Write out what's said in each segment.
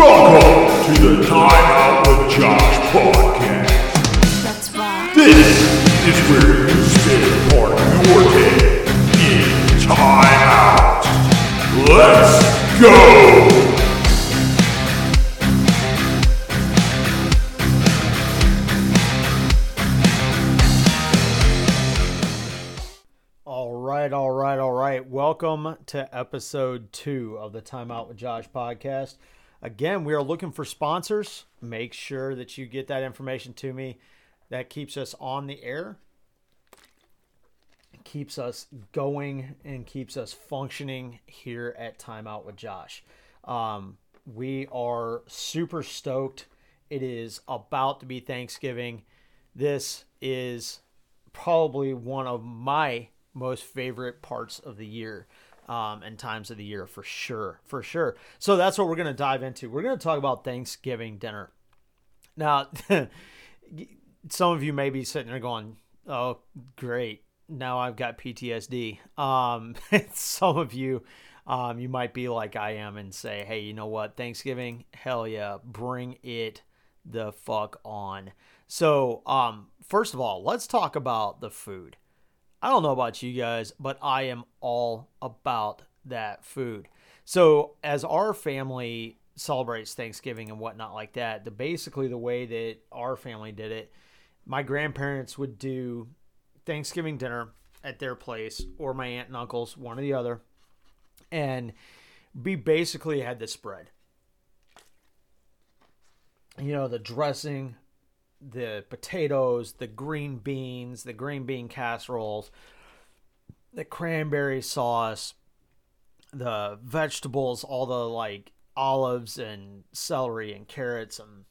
Welcome to the Time Out with Josh podcast. That's right. This is where you spend part of your day in time out. Let's go! All right, all right, all right. Welcome to episode two of the Time Out with Josh podcast. Again, we are looking for sponsors. Make sure that you get that information to me. That keeps us on the air, keeps us going, and keeps us functioning here at Timeout with Josh. Um, we are super stoked. It is about to be Thanksgiving. This is probably one of my most favorite parts of the year um, and times of the year for sure for sure. So that's what we're going to dive into. We're going to talk about thanksgiving dinner. Now some of you may be sitting there going oh great. Now i've got ptsd um, some of you um, you might be like i am and say hey you know what? Thanksgiving? Hell yeah. Bring it the fuck on. So um, first of all let's talk about the food I don't know about you guys, but I am all about that food. So as our family celebrates Thanksgiving and whatnot like that, the basically the way that our family did it, my grandparents would do Thanksgiving dinner at their place or my aunt and uncle's, one or the other, and we basically had this spread. You know, the dressing, the potatoes, the green beans, the green bean casseroles, the cranberry sauce, the vegetables, all the like olives and celery and carrots and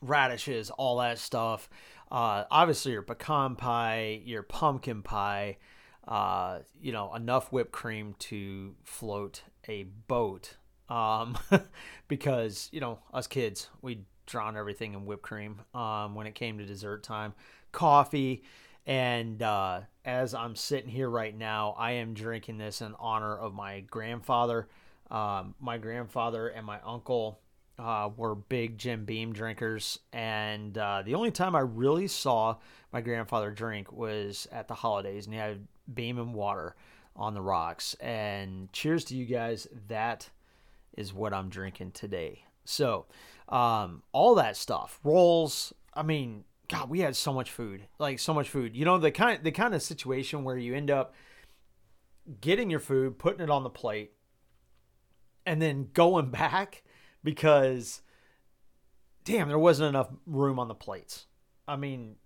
radishes, all that stuff. Uh, obviously, your pecan pie, your pumpkin pie, uh, you know, enough whipped cream to float a boat. Um, because, you know, us kids, we drown everything in whipped cream um, when it came to dessert time. Coffee. And uh, as I'm sitting here right now, I am drinking this in honor of my grandfather. Um, my grandfather and my uncle uh, were big Jim Beam drinkers. And uh, the only time I really saw my grandfather drink was at the holidays, and he had Beam and water on the rocks. And cheers to you guys. That is what I'm drinking today. So, um, all that stuff, rolls. I mean, God, we had so much food, like so much food. You know, the kind the kind of situation where you end up getting your food, putting it on the plate, and then going back because, damn, there wasn't enough room on the plates. I mean,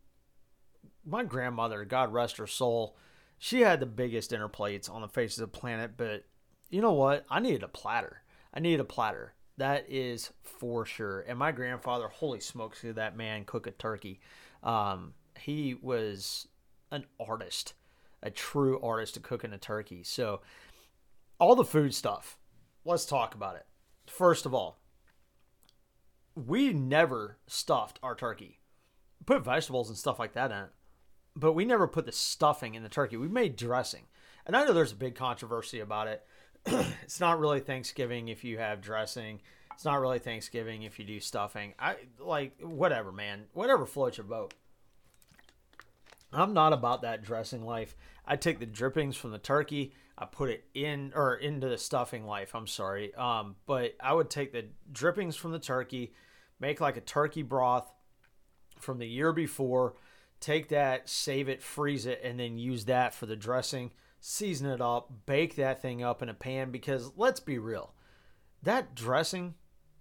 my grandmother, God rest her soul, she had the biggest dinner plates on the face of the planet. But you know what? I needed a platter. I needed a platter. That is for sure. And my grandfather, holy smokes, did that man cook a turkey. Um, he was an artist, a true artist at cooking a turkey. So, all the food stuff, let's talk about it. First of all, we never stuffed our turkey. put vegetables and stuff like that in it, but we never put the stuffing in the turkey. We made dressing. And I know there's a big controversy about it it's not really Thanksgiving if you have dressing. It's not really Thanksgiving if you do stuffing. I like whatever, man. Whatever floats your boat. I'm not about that dressing life. I take the drippings from the turkey, I put it in or into the stuffing life. I'm sorry. Um, but I would take the drippings from the turkey, make like a turkey broth from the year before, take that, save it, freeze it, and then use that for the dressing season it up, bake that thing up in a pan because let's be real, that dressing,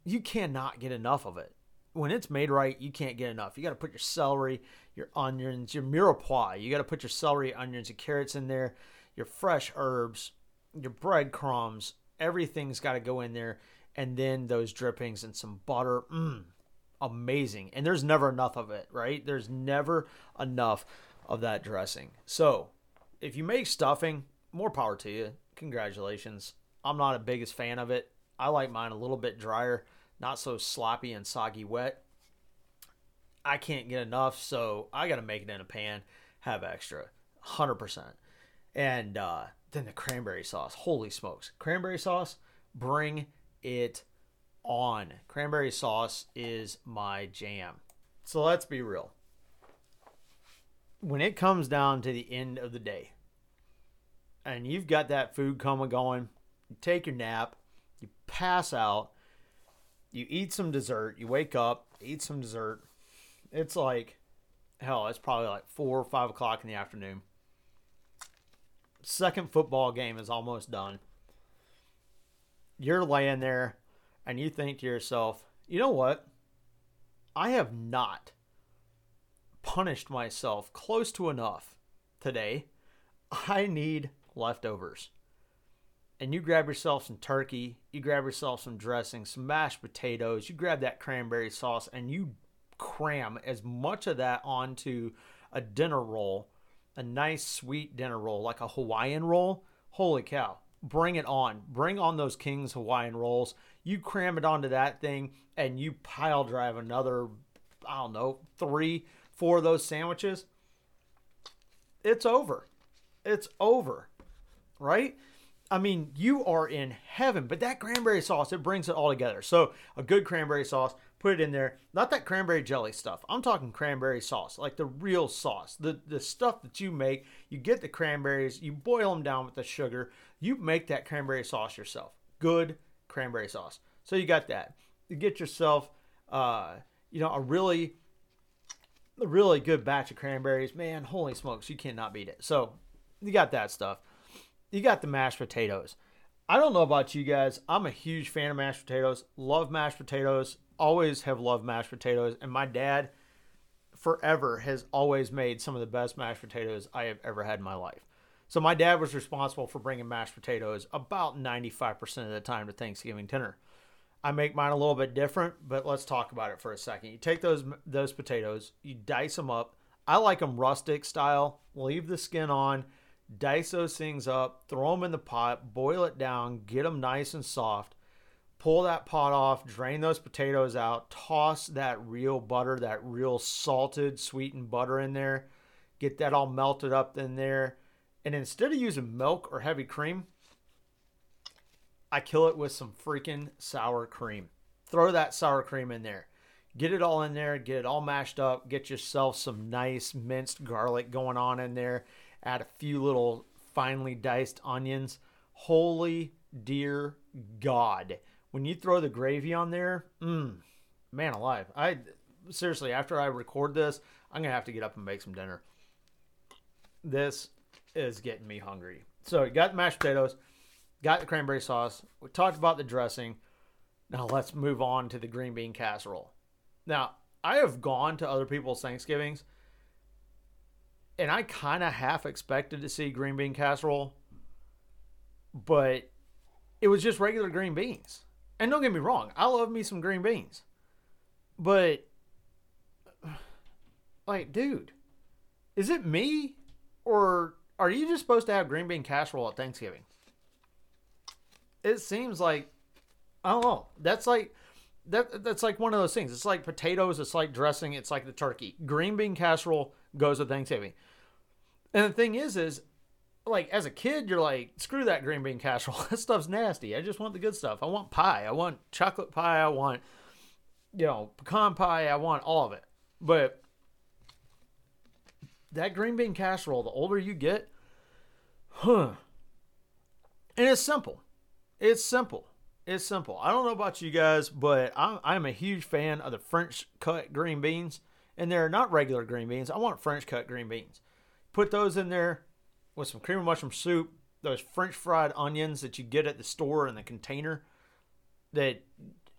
you cannot get enough of it. When it's made right, you can't get enough. You got to put your celery, your onions, your mirepoix. You got to put your celery, onions, and carrots in there, your fresh herbs, your breadcrumbs. Everything's got to go in there. And then those drippings and some butter. Mmm, amazing. And there's never enough of it, right? There's never enough of that dressing. So if you make stuffing, more power to you. Congratulations. I'm not a biggest fan of it. I like mine a little bit drier, not so sloppy and soggy wet. I can't get enough, so I got to make it in a pan, have extra, 100%. And uh, then the cranberry sauce. Holy smokes. Cranberry sauce, bring it on. Cranberry sauce is my jam. So let's be real. When it comes down to the end of the day, and you've got that food coma going, you take your nap, you pass out, you eat some dessert, you wake up, eat some dessert. It's like, hell, it's probably like four or five o'clock in the afternoon. Second football game is almost done. You're laying there and you think to yourself, you know what? I have not punished myself close to enough today. I need leftovers. And you grab yourself some turkey, you grab yourself some dressing, some mashed potatoes, you grab that cranberry sauce, and you cram as much of that onto a dinner roll, a nice sweet dinner roll, like a Hawaiian roll. Holy cow. Bring it on. Bring on those King's Hawaiian rolls. You cram it onto that thing and you pile drive another, I don't know, three, four of those sandwiches. It's over. It's over. Right? I mean, you are in heaven. But that cranberry sauce, it brings it all together. So, a good cranberry sauce, put it in there. Not that cranberry jelly stuff. I'm talking cranberry sauce, like the real sauce, the the stuff that you make. You get the cranberries, you boil them down with the sugar. You make that cranberry sauce yourself. Good cranberry sauce. So you got that. You get yourself, uh, you know, a really, a really good batch of cranberries. Man, holy smokes, you cannot beat it. So you got that stuff you got the mashed potatoes. I don't know about you guys. I'm a huge fan of mashed potatoes. Love mashed potatoes. Always have loved mashed potatoes. And my dad, forever, has always made some of the best mashed potatoes I have ever had in my life. So my dad was responsible for bringing mashed potatoes about 95% of the time to Thanksgiving dinner. I make mine a little bit different, but let's talk about it for a second. You take those those potatoes, you dice them up. I like them rustic style. Leave the skin on dice those things up, throw them in the pot, boil it down, get them nice and soft. Pull that pot off, drain those potatoes out, toss that real butter, that real salted, sweetened butter in there. Get that all melted up in there. And instead of using milk or heavy cream, I kill it with some freaking sour cream. Throw that sour cream in there. Get it all in there, get it all mashed up, get yourself some nice minced garlic going on in there add a few little finely diced onions. Holy dear God. When you throw the gravy on there, mm, man alive. I seriously, after I record this, I'm to have to get up and make some dinner. This is getting me hungry. So, you got mashed potatoes, got the cranberry sauce. We talked about the dressing. Now, let's move on to the green bean casserole. Now, I have gone to other people's Thanksgivings and I kind of half expected to see green bean casserole, but it was just regular green beans. And don't get me wrong, I love me some green beans. But like, dude, is it me or are you just supposed to have green bean casserole at Thanksgiving? It seems like I don't know. That's like that that's like one of those things. It's like potatoes, it's like dressing, it's like the turkey. Green bean casserole goes with Thanksgiving. And the thing is, is like as a kid, you're like, screw that green bean casserole. that stuff's nasty. I just want the good stuff. I want pie. I want chocolate pie. I want, you know, pecan pie. I want all of it. But that green bean casserole, the older you get, huh? And it's simple. It's simple. It's simple. I don't know about you guys, but I'm, I'm a huge fan of the French cut green beans. And they're not regular green beans. I want French cut green beans. Put those in there with some cream of mushroom soup, those French fried onions that you get at the store in the container that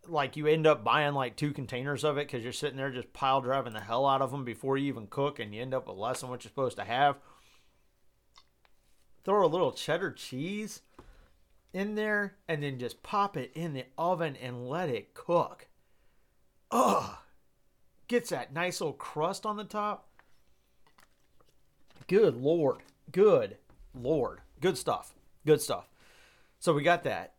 like you end up buying like two containers of it because you're sitting there just pile driving the hell out of them before you even cook and you end up with less than what you're supposed to have. Throw a little cheddar cheese in there and then just pop it in the oven and let it cook. Ugh. Gets that nice little crust on the top. Good Lord. Good Lord. Good stuff. Good stuff. So we got that.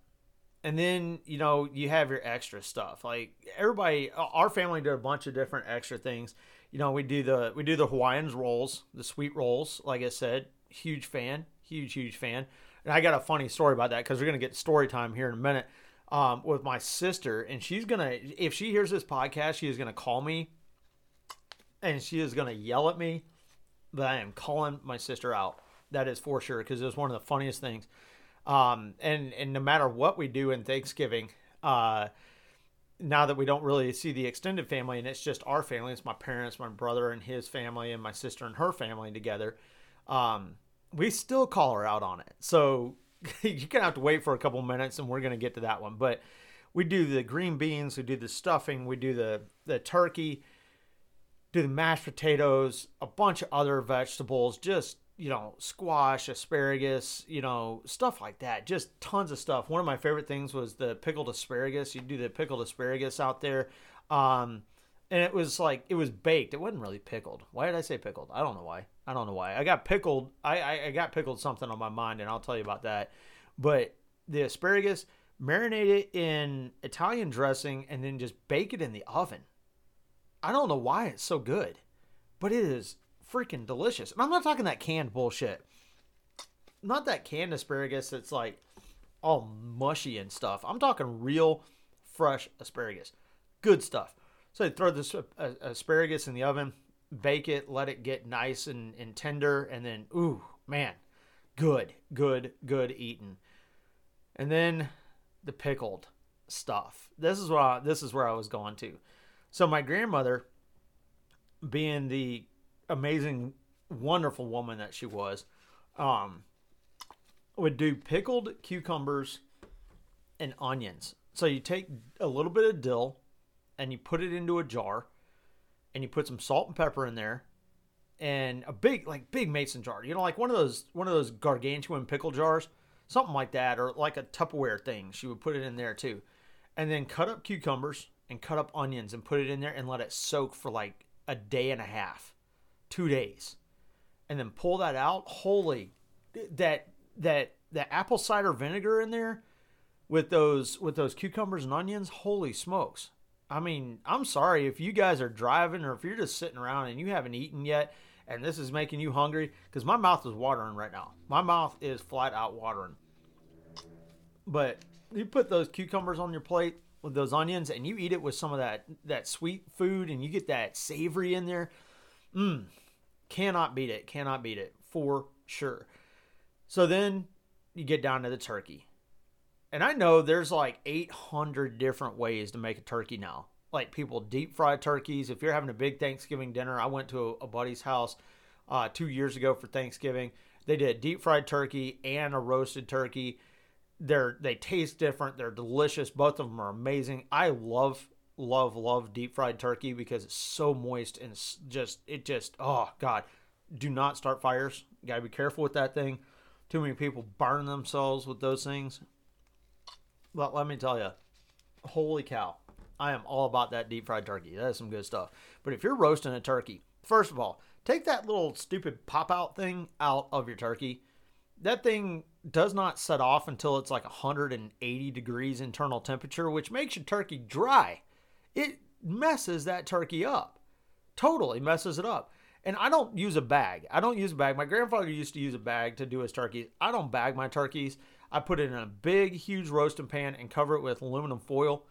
And then, you know, you have your extra stuff. Like everybody our family did a bunch of different extra things. You know, we do the we do the Hawaiians rolls, the sweet rolls, like I said. Huge fan. Huge, huge fan. And I got a funny story about that because we're gonna get story time here in a minute. um, with my sister, and she's gonna if she hears this podcast, she is gonna call me, and she is gonna yell at me that I am calling my sister out. That is for sure because it was one of the funniest things. Um, and and no matter what we do in Thanksgiving, uh, now that we don't really see the extended family and it's just our family, it's my parents, my brother and his family, and my sister and her family together. Um, we still call her out on it. So you're gonna have to wait for a couple minutes, and we're gonna get to that one. But we do the green beans, we do the stuffing, we do the the turkey, do the mashed potatoes, a bunch of other vegetables, just you know, squash, asparagus, you know, stuff like that. Just tons of stuff. One of my favorite things was the pickled asparagus. You do the pickled asparagus out there. Um, and it was like it was baked. It wasn't really pickled. Why did I say pickled? I don't know why. I don't know why. I got pickled. I, I, I got pickled something on my mind, and I'll tell you about that. But the asparagus, marinate it in Italian dressing, and then just bake it in the oven. I don't know why it's so good, but it is freaking delicious. And I'm not talking that canned bullshit. Not that canned asparagus that's like all mushy and stuff. I'm talking real fresh asparagus. Good stuff. So throw this uh, asparagus in the oven, bake it, let it get nice and, and tender, and then, ooh, man, good, good, good eating. And then the pickled stuff. This is what I, this is where I was going to. So my grandmother, being the amazing, wonderful woman that she was, um, would do pickled cucumbers and onions. So you take a little bit of dill and you put it into a jar and you put some salt and pepper in there and a big like big mason jar. You know like one of those one of those gargantuan pickle jars something like that or like a tupperware thing. She would put it in there too. And then cut up cucumbers and cut up onions and put it in there and let it soak for like a day and a half two days and then pull that out. Holy that that that apple cider vinegar in there with those with those cucumbers and onions holy smokes I mean, I'm sorry if you guys are driving or if you're just sitting around and you haven't eaten yet and this is making you hungry because my mouth is watering right now. My mouth is flat out watering. But you put those cucumbers on your plate with those onions and you eat it with some of that that sweet food and you get that savory in there. Mmm. Cannot beat it. Cannot beat it for sure. So then you get down to the turkey. And I know there's like 800 different ways to make a turkey now. Like people deep fry turkeys. If you're having a big Thanksgiving dinner, I went to a, buddy's house uh, two years ago for Thanksgiving. They did deep fried turkey and a roasted turkey. They're they taste different. They're delicious. Both of them are amazing. I love love love deep fried turkey because it's so moist and just it just oh god. Do not start fires. You gotta be careful with that thing. Too many people burn themselves with those things. But let me tell you, holy cow, I am all about that deep fried turkey. That is some good stuff. But if you're roasting a turkey, first of all, take that little stupid pop out thing out of your turkey. That thing does not set off until it's like 180 degrees internal temperature, which makes your turkey dry. It messes that turkey up. Totally messes it up. And I don't use a bag. I don't use a bag. My grandfather used to use a bag to do his turkeys. I don't bag my turkeys. I put it in a big, huge roasting pan and cover it with aluminum foil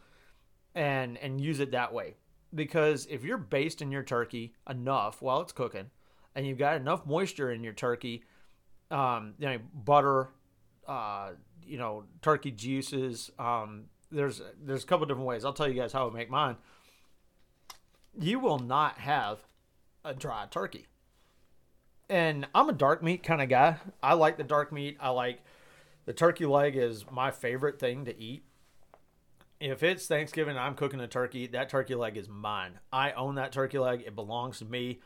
and and use it that way. Because if you're basting your turkey enough while it's cooking, and you've got enough moisture in your turkey, um, you know, butter, uh, you know, turkey juices. Um, there's there's a couple different ways. I'll tell you guys how I make mine. You will not have a dry turkey. And I'm a dark meat kind of guy. I like the dark meat. I like the turkey leg is my favorite thing to eat. If it's Thanksgiving I'm cooking a turkey, that turkey leg is mine. I own that turkey leg. It belongs to me.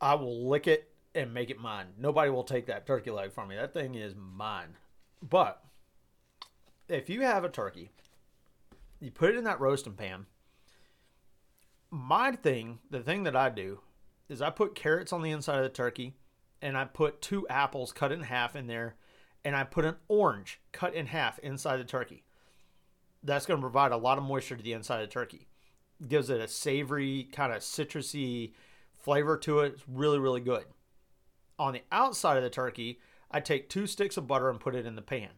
I will lick it and make it mine. Nobody will take that turkey leg from me. That thing is mine. But if you have a turkey, you put it in that roasting pan. My thing, the thing that I do, is I put carrots on the inside of the turkey and I put two apples cut in half in there and I put an orange cut in half inside the turkey. That's going to provide a lot of moisture to the inside of the turkey. Gives it a savory, kind of citrusy flavor to it. It's really, really good. On the outside of the turkey, I take two sticks of butter and put it in the pan.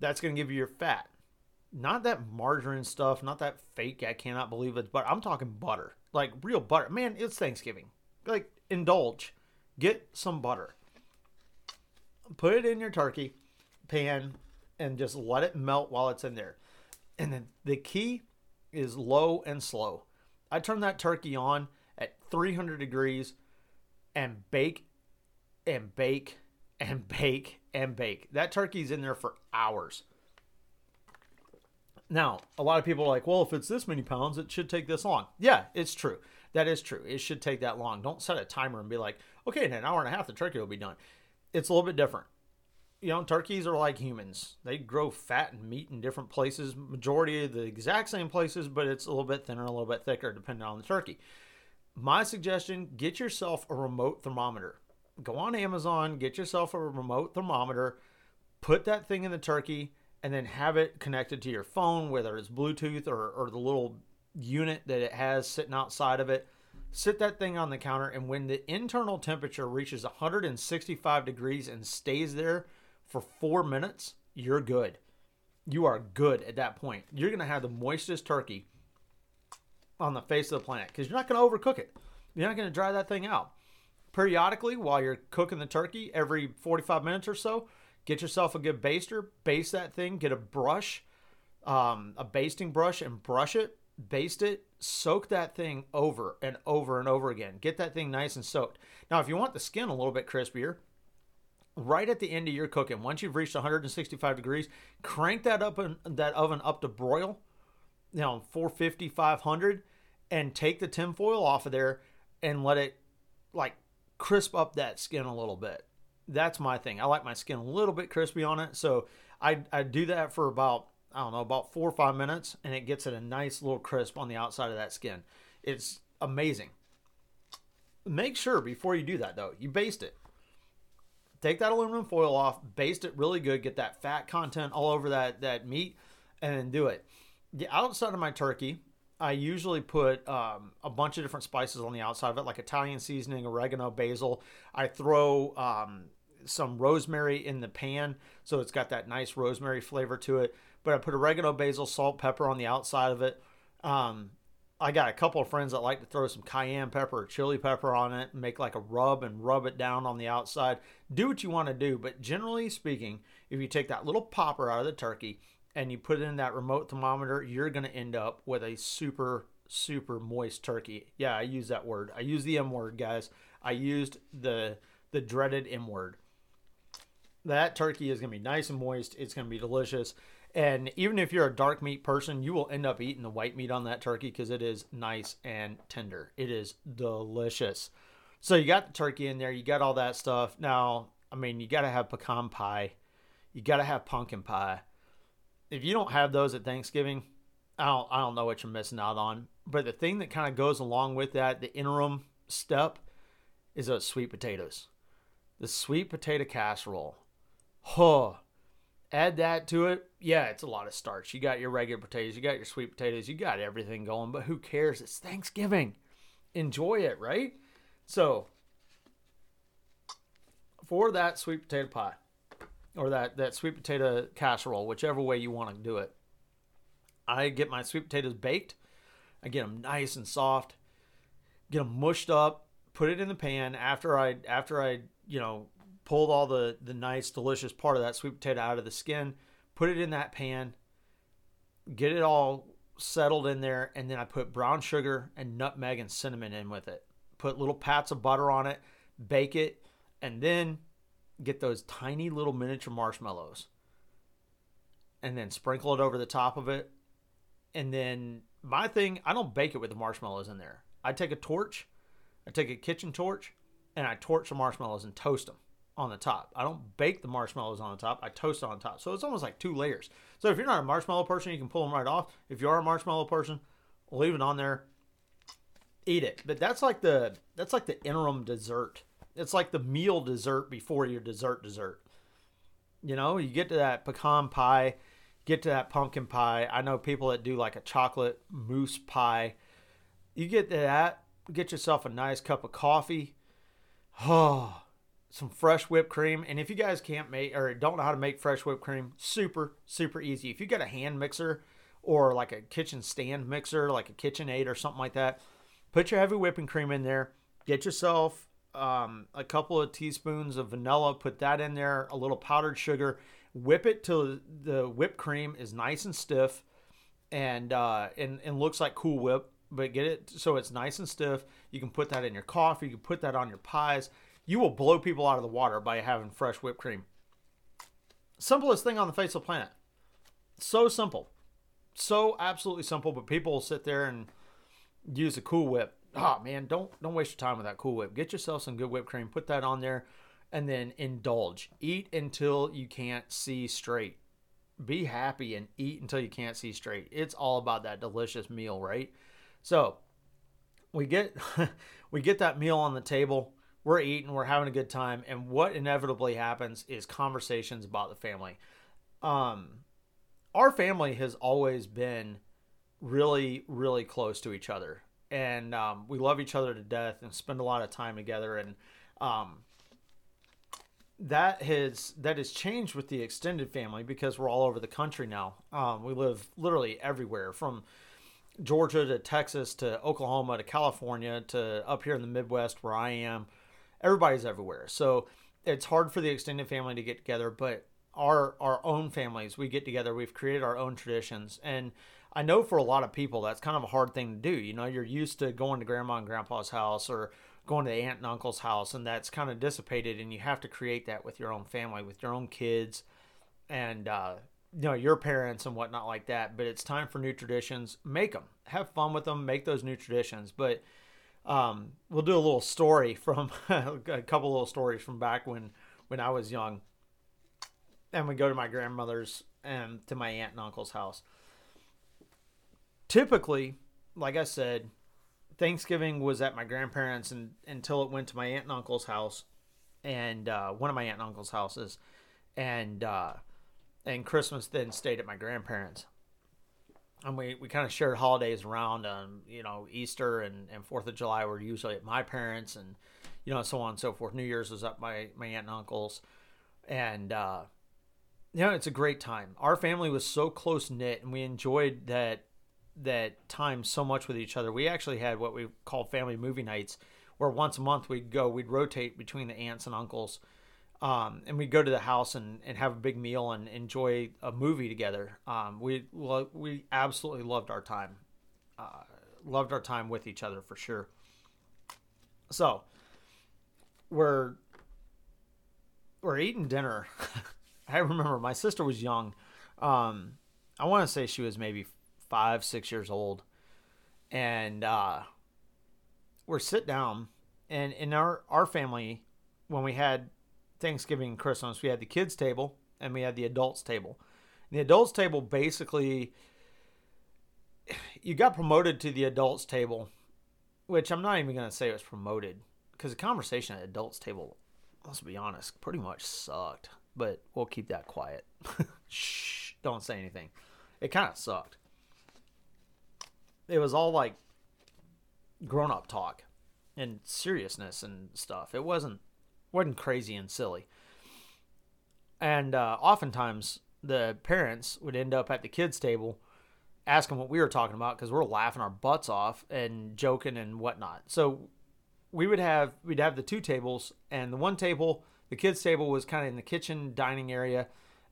That's going to give you your fat. Not that margarine stuff, not that fake. I cannot believe it, but I'm talking butter, like real butter. Man, it's Thanksgiving. Like indulge, get some butter. Put it in your turkey pan and just let it melt while it's in there. And then the key is low and slow. I turn that turkey on at 300 degrees and bake and bake and bake and bake. That turkey's in there for hours. Now, a lot of people are like, well, if it's this many pounds, it should take this long. Yeah, it's true. That is true. It should take that long. Don't set a timer and be like, okay, in an hour and a half, the turkey will be done. It's a little bit different. You know, turkeys are like humans. They grow fat and meat in different places, majority of the exact same places, but it's a little bit thinner, a little bit thicker, depending on the turkey. My suggestion get yourself a remote thermometer. Go on Amazon, get yourself a remote thermometer, put that thing in the turkey, and then have it connected to your phone, whether it's Bluetooth or, or the little unit that it has sitting outside of it. Sit that thing on the counter, and when the internal temperature reaches 165 degrees and stays there for four minutes, you're good. You are good at that point. You're going to have the moistest turkey on the face of the planet because you're not going to overcook it. You're not going to dry that thing out. Periodically, while you're cooking the turkey, every 45 minutes or so, get yourself a good baster, baste that thing, get a brush, um, a basting brush, and brush it, baste it, soak that thing over and over and over again. Get that thing nice and soaked. Now, if you want the skin a little bit crispier, right at the end of your cooking, once you've reached 165 degrees, crank that up in that oven up to broil, you know, 450, 500, and take the tinfoil off of there and let it like crisp up that skin a little bit that's my thing. I like my skin a little bit crispy on it, so I I do that for about I don't know about four or five minutes, and it gets it a nice little crisp on the outside of that skin. It's amazing. Make sure before you do that though, you baste it. Take that aluminum foil off, baste it really good, get that fat content all over that that meat, and do it. The outside of my turkey, I usually put um, a bunch of different spices on the outside of it, like Italian seasoning, oregano, basil. I throw um, some rosemary in the pan, so it's got that nice rosemary flavor to it. But I put oregano, basil, salt, pepper on the outside of it. Um, I got a couple of friends that like to throw some cayenne pepper or chili pepper on it and make like a rub and rub it down on the outside. Do what you want to do, but generally speaking, if you take that little popper out of the turkey and you put it in that remote thermometer, you're going to end up with a super, super moist turkey. Yeah, I use that word. I use the M word, guys. I used the the dreaded M word that turkey is going to be nice and moist. It's going to be delicious. And even if you're a dark meat person, you will end up eating the white meat on that turkey because it is nice and tender. It is delicious. So you got the turkey in there, you got all that stuff. Now, I mean, you got to have pecan pie, you got to have pumpkin pie. If you don't have those at Thanksgiving, I don't, I don't know what you're missing out on. But the thing that kind of goes along with that, the interim step, is those sweet potatoes. The sweet potato casserole Huh. Add that to it. Yeah, it's a lot of starch. You got your regular potatoes, you got your sweet potatoes, you got everything going, but who cares? It's Thanksgiving. Enjoy it, right? So, for that sweet potato pie or that, that sweet potato casserole, whichever way you want to do it, I get my sweet potatoes baked. I get them nice and soft, get them mushed up, put it in the pan after I after I you know pulled all the the nice delicious part of that sweet potato out of the skin put it in that pan get it all settled in there and then i put brown sugar and nutmeg and cinnamon in with it. Put little pats of butter on it bake it and then get those tiny little miniature marshmallows. And then sprinkle it over the top of it. And then my thing i don't bake it with the marshmallows in there. I take a torch i take a kitchen torch and i torch the marshmallows and toast them on the top. I don't bake the marshmallows on the top. I toast on top. So it's almost like two layers. So if you're not a marshmallow person, you can pull them right off. If you are a marshmallow person, leave it on there. Eat it. But that's like the that's like the interim dessert. It's like the meal dessert before your dessert dessert. You know, you get to that pecan pie, get to that pumpkin pie. I know people that do like a chocolate mousse pie. You get to that, get yourself a nice cup of coffee. Oh, some fresh whipped cream. And if you guys can't make or don't know how to make fresh whipped cream, super, super easy. If you got a hand mixer or like a kitchen stand mixer, like a KitchenAid or something like that, put your heavy whipping cream in there. Get yourself um, a couple of teaspoons of vanilla, put that in there, a little powdered sugar, whip it till the whipped cream is nice and stiff and uh, and, and looks like Cool Whip, but get it so it's nice and stiff. You can put that in your coffee, you can put that on your pies you will blow people out of the water by having fresh whipped cream. Simplest thing on the face of the planet. So simple. So absolutely simple, but people will sit there and use a cool whip. Oh man, don't don't waste your time with that cool whip. Get yourself some good whipped cream, put that on there, and then indulge. Eat until you can't see straight. Be happy and eat until you can't see straight. It's all about that delicious meal, right? So we get we get that meal on the table we're eating, we're having a good time, and what inevitably happens is conversations about the family. Um, our family has always been really, really close to each other, and um, we love each other to death and spend a lot of time together. And um, that has that has changed with the extended family because we're all over the country now. Um, we live literally everywhere from Georgia to Texas to Oklahoma to California to up here in the Midwest where I am everybody's everywhere. So it's hard for the extended family to get together, but our our own families, we get together, we've created our own traditions. And I know for a lot of people that's kind of a hard thing to do. You know, you're used to going to grandma and grandpa's house or going to aunt and uncle's house and that's kind of dissipated and you have to create that with your own family, with your own kids and uh you know your parents and whatnot like that but it's time for new traditions make them have fun with them make those new traditions but um, we'll do a little story from a couple little stories from back when when I was young, and we go to my grandmother's and to my aunt and uncle's house. Typically, like I said, Thanksgiving was at my grandparents and until it went to my aunt and uncle's house, and uh, one of my aunt and uncle's houses, and uh, and Christmas then stayed at my grandparents and we, we kind of shared holidays around um, you know easter and, and fourth of july were usually at my parents and you know so on and so forth. New year's was at my, my aunt and uncle's. And uh, you know it's a great time. Our family was so close knit and we enjoyed that that time so much with each other. We actually had what we called family movie nights where once a month we'd go we'd rotate between the aunts and uncles um, and we'd go to the house and, and have a big meal and enjoy a movie together. Um, we lo- we absolutely loved our time, uh, loved our time with each other for sure. So we're we're eating dinner. I remember my sister was young. Um, I want to say she was maybe five, six years old, and uh, we're sit down, and in our our family, when we had Thanksgiving and Christmas, we had the kids' table and we had the adults' table. And the adults' table basically, you got promoted to the adults' table, which I'm not even going to say was promoted because the conversation at adults' table, let's be honest, pretty much sucked. But we'll keep that quiet. Shh, don't say anything. It kind of sucked. It was all like grown up talk and seriousness and stuff. It wasn't wasn't crazy and silly. And uh, oftentimes the parents would end up at the kids' table asking what we were talking about because we're laughing our butts off and joking and whatnot. So we would have we'd have the two tables, and the one table, the kids' table, was kind of in the kitchen dining area,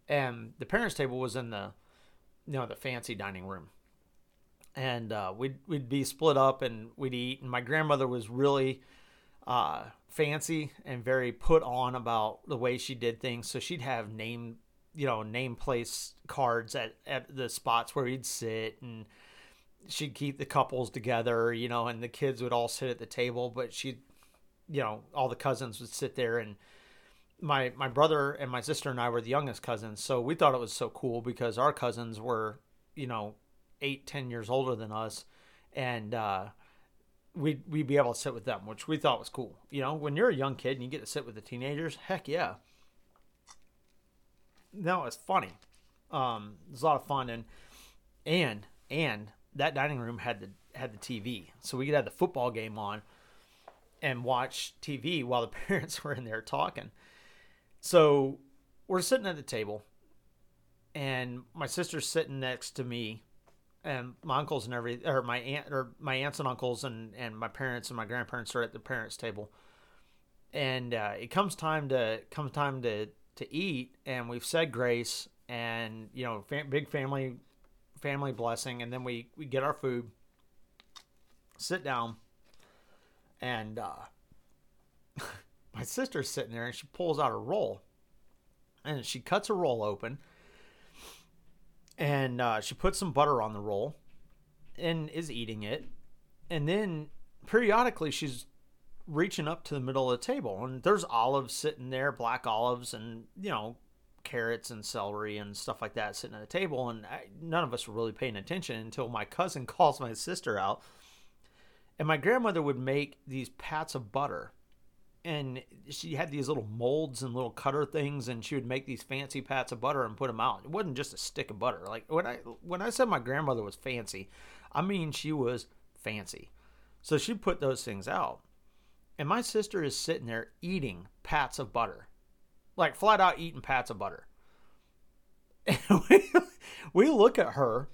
and the parents' table was in the you know the fancy dining room. And uh, we'd we'd be split up and we'd eat. And my grandmother was really uh, fancy and very put on about the way she did things. So she'd have name, you know, name place cards at, at the spots where he'd sit and she'd keep the couples together, you know, and the kids would all sit at the table, but she'd, you know, all the cousins would sit there and my, my brother and my sister and I were the youngest cousins. So we thought it was so cool because our cousins were, you know, eight, ten years older than us. And, uh, we'd, we'd be able to sit with them, which we thought was cool. You know, when you're a young kid and you get to sit with the teenagers, heck yeah. No, it's funny. Um, a lot of fun, and and and that dining room had the had the TV, so we could have the football game on, and watch TV while the parents were in there talking. So we're sitting at the table, and my sister's sitting next to me, and my uncles and every or my aunt or my aunts and uncles and and my parents and my grandparents are at the parents' table, and uh, it comes time to comes time to to eat, and we've said grace, and you know, fam- big family family blessing, and then we we get our food, sit down, and uh, my sister's sitting there, and she pulls out a roll, and she cuts a roll open, and uh, she puts some butter on the roll, and is eating it, and then periodically she's reaching up to the middle of the table and there's olives sitting there black olives and you know carrots and celery and stuff like that sitting at the table. And I, none of us were really paying attention until my cousin calls my sister out. And my grandmother would make these pats of butter and she had these little molds and little cutter things and she would make these fancy pats of butter and put them out it wasn't just a stick of butter like when i when i said my grandmother was fancy i mean she was fancy so she put those things out and my sister is sitting there eating pats of butter, like flat out eating pats of butter. And we, we look at her,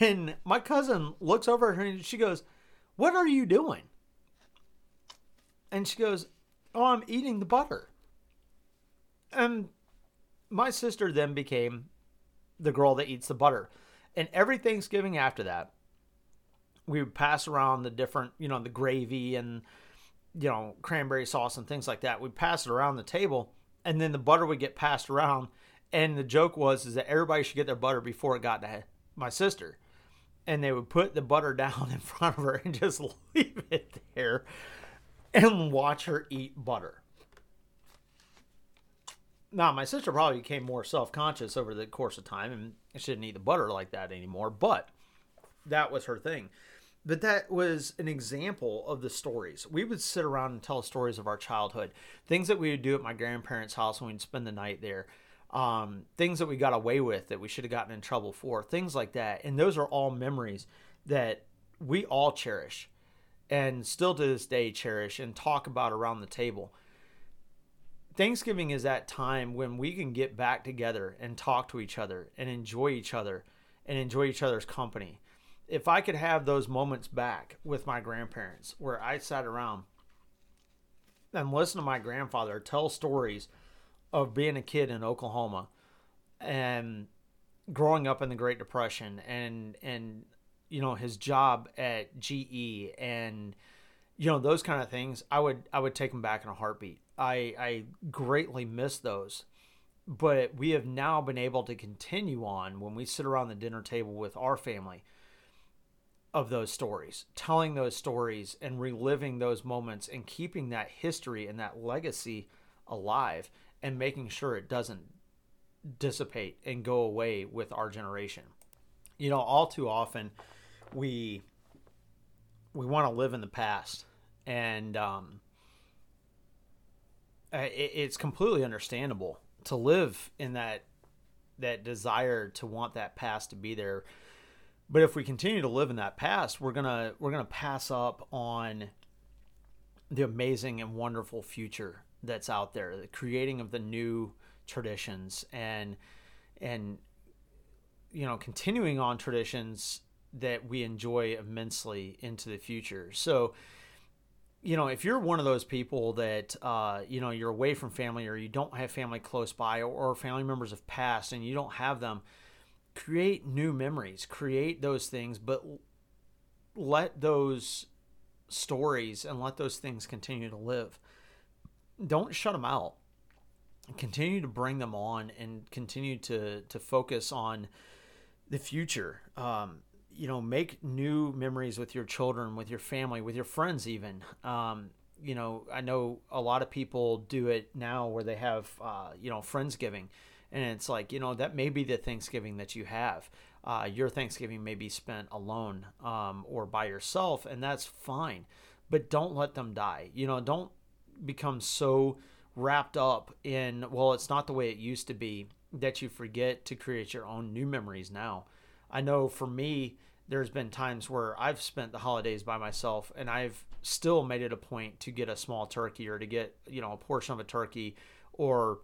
and my cousin looks over at her and she goes, What are you doing? And she goes, Oh, I'm eating the butter. And my sister then became the girl that eats the butter. And every Thanksgiving after that, we would pass around the different, you know, the gravy and you know, cranberry sauce and things like that. We'd pass it around the table, and then the butter would get passed around. And the joke was is that everybody should get their butter before it got to my sister. And they would put the butter down in front of her and just leave it there and watch her eat butter. Now, my sister probably became more self conscious over the course of time and she didn't eat the butter like that anymore, but that was her thing but that was an example of the stories. We would sit around and tell stories of our childhood, things that we would do at my grandparents' house when we'd spend the night there, um, things that we got away with that we should have gotten in trouble for, things like that. And those are all memories that we all cherish and still to this day cherish and talk about around the table. Thanksgiving is that time when we can get back together and talk to each other and enjoy each other and enjoy each other's company if I could have those moments back with my grandparents where I sat around and listened to my grandfather tell stories of being a kid in Oklahoma and growing up in the Great Depression and and you know his job at GE and you know those kind of things I would I would take him back in a heartbeat. I I greatly miss those. But we have now been able to continue on when we sit around the dinner table with our family of those stories, telling those stories and reliving those moments and keeping that history and that legacy alive and making sure it doesn't dissipate and go away with our generation. You know, all too often we we want to live in the past. And um, it, it's completely understandable to live in that that desire to want that past to be there. But if we continue to live in that past, we're gonna we're gonna pass up on the amazing and wonderful future that's out there, the creating of the new traditions and and you know continuing on traditions that we enjoy immensely into the future. So you know, if you're one of those people that, uh, you know, you're away from family or you don't have family close by or, or family members have passed and you don't have them, create new memories, create those things, but let those stories and let those things continue to live. Don't shut them out. Continue to bring them on and continue to to focus on the future. Um, you know, make new memories with your children, with your family, with your friends, even. Um, you know, I know a lot of people do it now where they have, uh, you know, friendsgiving and it's like you know that may be the thanksgiving that you have uh, your thanksgiving may be spent alone um, or by yourself and that's fine but don't let them die you know don't become so wrapped up in well it's not the way it used to be that you forget to create your own new memories now i know for me there's been times where I've spent the holidays by myself and I've still made it a point to get a small turkey or to get, you know, a portion of a turkey or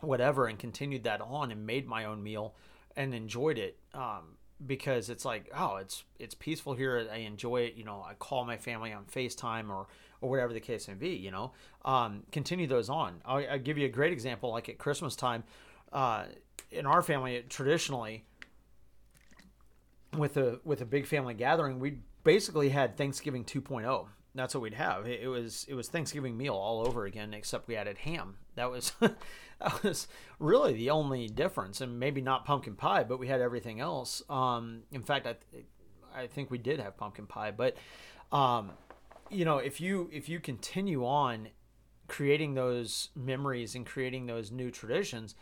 whatever and continued that on and made my own meal and enjoyed it. Um, because it's like, oh, it's it's peaceful here. I enjoy it. You know, I call my family on FaceTime or or whatever the case may be. You know, um, continue those on. I'll, I'll, give you a great example. Like at Christmas time, uh, in our family, traditionally, with a with a big family gathering, we basically had Thanksgiving 2.0. That's what we'd have. It, was it was Thanksgiving meal all over again, except we added ham. That was that was really the only difference, and maybe not pumpkin pie, but we had everything else. Um, in fact, I I think we did have pumpkin pie, but um, you know, if you if you continue on creating those memories and creating those new traditions,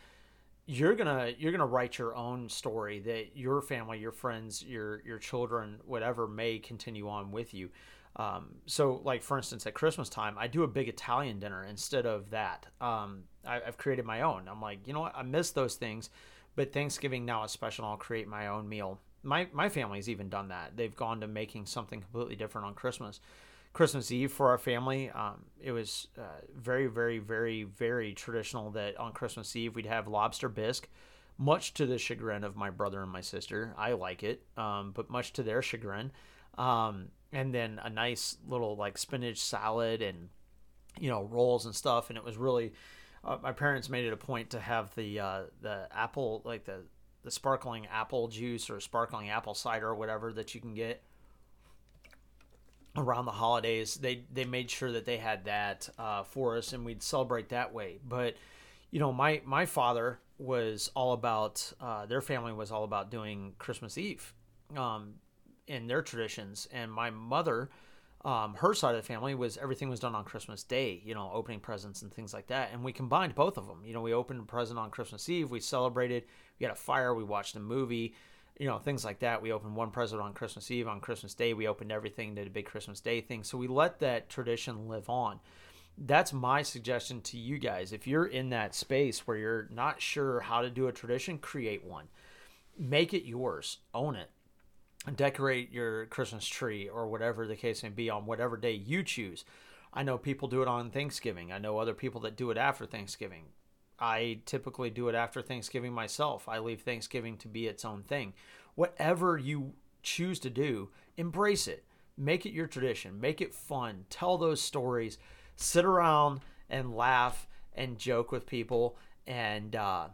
you're gonna you're gonna write your own story that your family, your friends, your your children, whatever may continue on with you. Um, so, like for instance, at Christmas time, I do a big Italian dinner instead of that. Um, I, have created my own. I'm like, you know what? I miss those things, but Thanksgiving now is special. I'll create my own meal. My my family's even done that. They've gone to making something completely different on Christmas. Christmas Eve for our family. Um, it was uh, very, very, very, very traditional that on Christmas Eve we'd have lobster bisque, much to the chagrin of my brother and my sister. I like it, um, but much to their chagrin. Um, and then a nice little like spinach salad and you know rolls and stuff. And it was really uh, my parents made it a point to have the uh, the apple like the the sparkling apple juice or sparkling apple cider or whatever that you can get around the holidays. They they made sure that they had that uh, for us, and we'd celebrate that way. But you know, my my father was all about uh, their family was all about doing Christmas Eve um, in their traditions, and my mother. Um, her side of the family was everything was done on Christmas Day, you know, opening presents and things like that. And we combined both of them. You know, we opened a present on Christmas Eve, we celebrated, we had a fire, we watched a movie, you know things like that. We opened one present on christmas eve. On christmas day we opened everything did a big christmas day thing. So we let that tradition live on. That's my suggestion to you guys. If you're in that space where you're not sure how to do a tradition create one. Make it yours. Own it. Decorate your christmas tree or whatever the case may be on whatever day you choose. I know people do it on thanksgiving. I know other people that do it after thanksgiving I typically do it after Thanksgiving myself. I leave Thanksgiving to be its own thing. Whatever you choose to do, embrace it. Make it your tradition. Make it fun. Tell those stories. Sit around and laugh and joke with people and uh,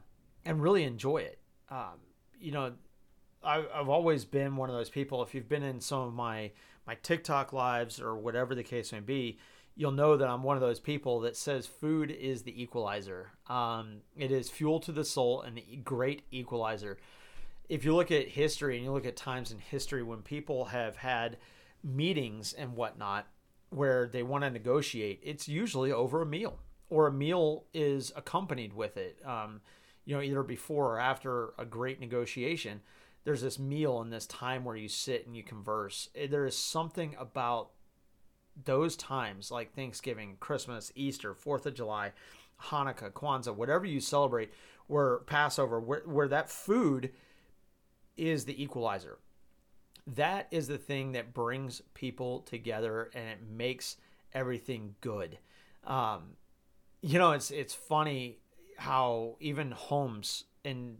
and really enjoy it. Um, you know, I, I've always been one of those people. If you've been in some of my my TikTok lives or whatever the case may be, you'll know that I'm one of those people that says food is the equalizer. Um, it is fuel to the soul and a great equalizer. If you look at history and you look at times in history when people have had meetings and whatnot where they want to negotiate, it's usually over a meal or a meal is accompanied with it. Um, you know, either before or after a great negotiation, there's this meal and this time where you sit and you converse. There is something about those times like Thanksgiving, Christmas, Easter, Fourth of July, Hanukkah, Kwanzaa, whatever you celebrate, where Passover, where, where that food is the equalizer. That is the thing that brings people together and it makes everything good. Um, you know, it's it's funny how even homes in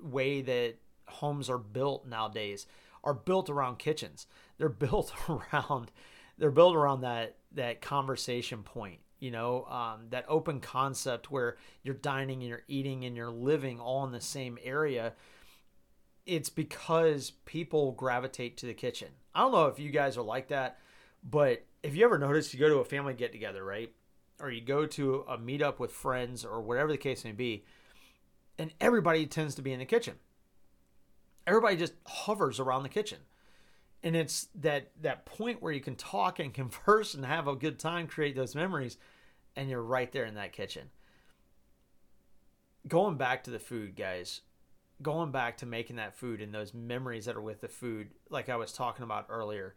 way that homes are built nowadays are built around kitchens. They're built around they're built around that that conversation point you know um, that open concept where you're dining and you're eating and you're living all in the same area. It's because people gravitate to the kitchen. I don't know if you guys are like that but if you ever notice you go to a family get together right? Or you go to a meetup with friends or whatever the case may be and everybody tends to be in the kitchen. Everybody just hovers around the kitchen and it's that that point where you can talk and converse and have a good time create those memories and you're right there in that kitchen. Going back to the food guys going back to making that food and those memories that are with the food like i was talking about earlier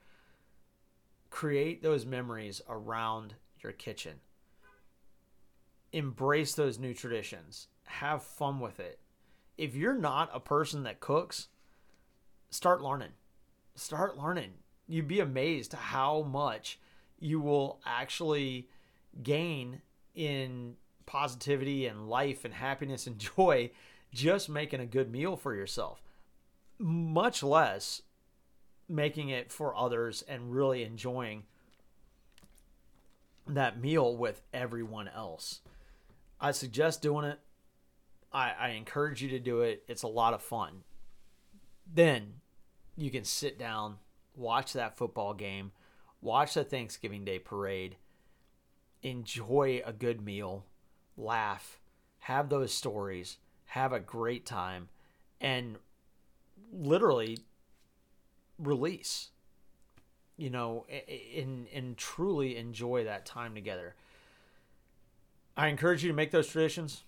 create those memories around your kitchen. Embrace those new traditions. Have fun with it. If you're not a person that cooks start learning Start learning. You'd be amazed how much you will actually gain in positivity and life and happiness and joy just making a good meal for yourself, much less making it for others and really enjoying that meal with everyone else. I suggest doing it. I, I encourage you to do it. It's a lot of fun. Then you can sit down, watch that football game, watch the Thanksgiving Day parade, enjoy a good meal, laugh, have those stories, have a great time, and literally release. You know, and and truly enjoy that time together. I encourage you to make those traditions,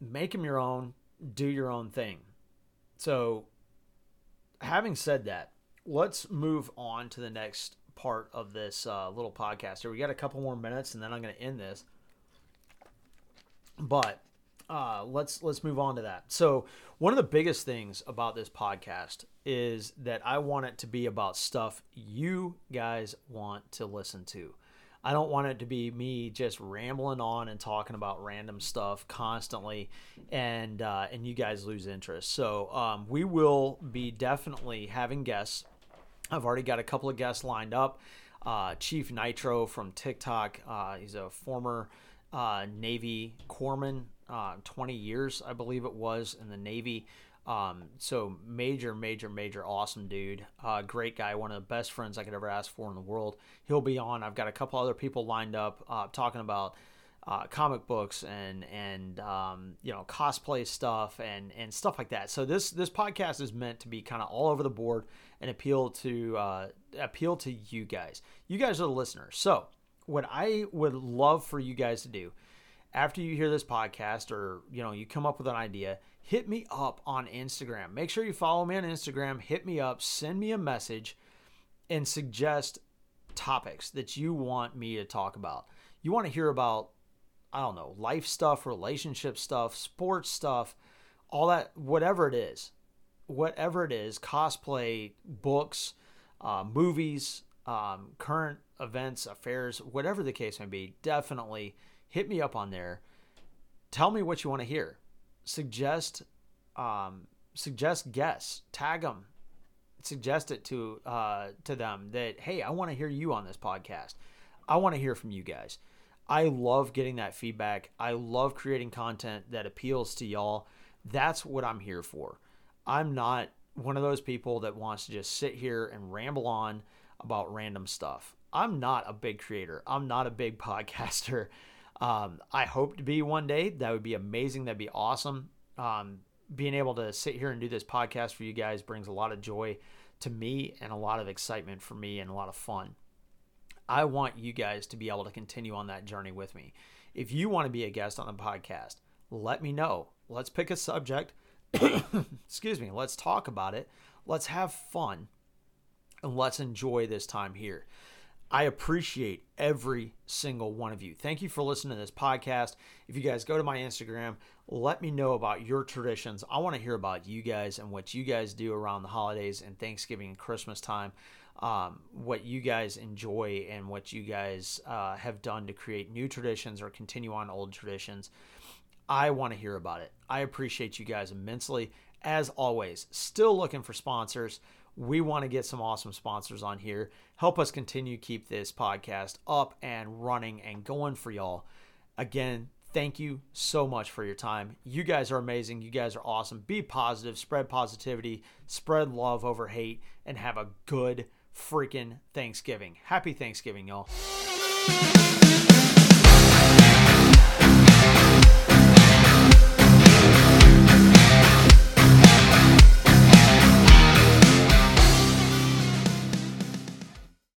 make them your own, do your own thing. So, having said that, let's move on to the next part of this uh, little podcast. Here, we got a couple more minutes, and then I'm going to end this. But uh, let's let's move on to that. So, one of the biggest things about this podcast is that I want it to be about stuff you guys want to listen to. I don't want it to be me just rambling on and talking about random stuff constantly, and uh, and you guys lose interest. So um, we will be definitely having guests. I've already got a couple of guests lined up. Uh, Chief Nitro from TikTok. Uh, he's a former uh, Navy corpsman, uh, 20 years, I believe it was, in the Navy. Um, so major, major, major awesome dude. Uh, great guy. One of the best friends I could ever ask for in the world. He'll be on. I've got a couple other people lined up uh, talking about uh, comic books and and um, you know cosplay stuff and and stuff like that. So this this podcast is meant to be kind of all over the board and appeal to uh, appeal to you guys. You guys are the listeners. So what I would love for you guys to do after you hear this podcast or you know you come up with an idea hit me up on Instagram. Make sure you follow me on Instagram. Hit me up, send me a message, and suggest topics that you want me to talk about. You want to hear about, I don't know, life stuff, relationship stuff, sports stuff, all that, whatever it is. Whatever it is, cosplay, books, uh, movies, um, current events, affairs, whatever the case may be, definitely hit me up on there. Tell me what you want to hear suggest um, suggest guests, tag them, suggest it to uh, to them that hey, I want to hear you on this podcast. I want to hear from you guys. I love getting that feedback. I love creating content that appeals to y'all. That's what I'm here for. I'm not one of those people that wants to just sit here and ramble on about random stuff. I'm not a big creator. I'm not a big podcaster. Um, I hope to be one day. That would be amazing. That'd be awesome. Um, being able to sit here and do this podcast for you guys brings a lot of joy to me and a lot of excitement for me and a lot of fun. I want you guys to be able to continue on that journey with me. If you want to be a guest on the podcast, let me know. Let's pick a subject. Excuse me. Let's talk about it. Let's have fun and let's enjoy this time here. I appreciate every single one of you. Thank you for listening to this podcast. If you guys go to my Instagram, let me know about your traditions. I want to hear about you guys and what you guys do around the holidays and Thanksgiving and Christmas time. Um, what you guys enjoy and what you guys uh, have done to create new traditions or continue on old traditions. I want to hear about it. I appreciate you guys immensely. As always, still looking for sponsors. We want to get some awesome sponsors on here. Help us continue keep this podcast up and running and going for y'all. Again, thank you so much for your time. You guys are amazing. You guys are awesome. Be positive, spread positivity, spread love over hate, and have a good freaking Thanksgiving. Happy Thanksgiving, y'all.